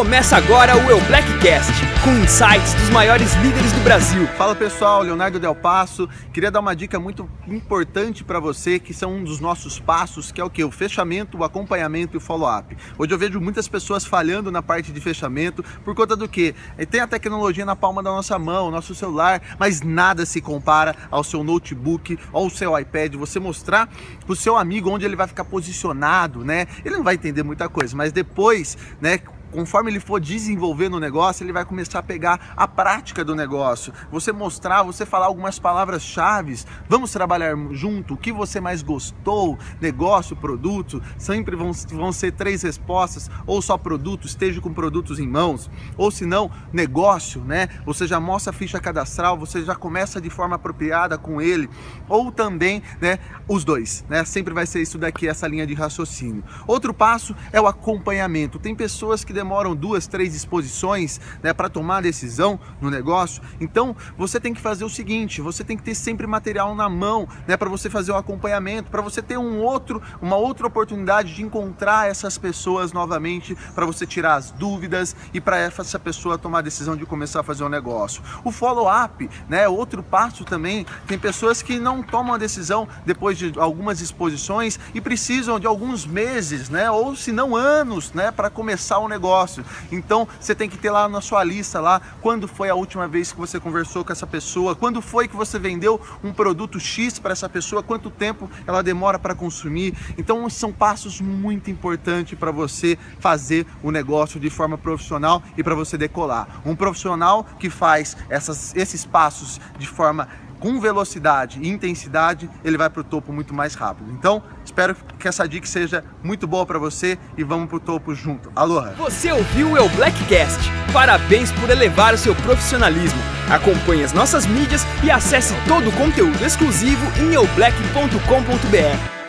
Começa agora o Eu Blackcast, com insights dos maiores líderes do Brasil. Fala pessoal, Leonardo Del Passo. Queria dar uma dica muito importante para você, que são um dos nossos passos, que é o que? O fechamento, o acompanhamento e o follow-up. Hoje eu vejo muitas pessoas falhando na parte de fechamento por conta do que? Tem a tecnologia na palma da nossa mão, nosso celular, mas nada se compara ao seu notebook, ao seu iPad. Você mostrar para o seu amigo onde ele vai ficar posicionado, né? Ele não vai entender muita coisa, mas depois, né? Conforme ele for desenvolvendo o negócio, ele vai começar a pegar a prática do negócio. Você mostrar, você falar algumas palavras-chave. Vamos trabalhar junto. O que você mais gostou? Negócio, produto. Sempre vão, vão ser três respostas. Ou só produto, esteja com produtos em mãos. Ou se não, negócio, né? Você já mostra a ficha cadastral, você já começa de forma apropriada com ele. Ou também, né? Os dois, né? Sempre vai ser isso daqui, essa linha de raciocínio. Outro passo é o acompanhamento. Tem pessoas que demoram duas, três exposições né, para tomar decisão no negócio. Então você tem que fazer o seguinte: você tem que ter sempre material na mão né, para você fazer o acompanhamento, para você ter um outro, uma outra oportunidade de encontrar essas pessoas novamente, para você tirar as dúvidas e para essa pessoa tomar a decisão de começar a fazer um negócio. O follow-up, né, outro passo também. Tem pessoas que não tomam a decisão depois de algumas exposições e precisam de alguns meses, né, ou se não anos, né, para começar o negócio negócio. Então você tem que ter lá na sua lista lá quando foi a última vez que você conversou com essa pessoa, quando foi que você vendeu um produto X para essa pessoa, quanto tempo ela demora para consumir. Então são passos muito importantes para você fazer o negócio de forma profissional e para você decolar. Um profissional que faz essas, esses passos de forma com velocidade e intensidade, ele vai para o topo muito mais rápido. Então, espero que essa dica seja muito boa para você e vamos para o topo junto. Aloha! Você ouviu o El Blackcast? Parabéns por elevar o seu profissionalismo. Acompanhe as nossas mídias e acesse todo o conteúdo exclusivo em eublack.com.br.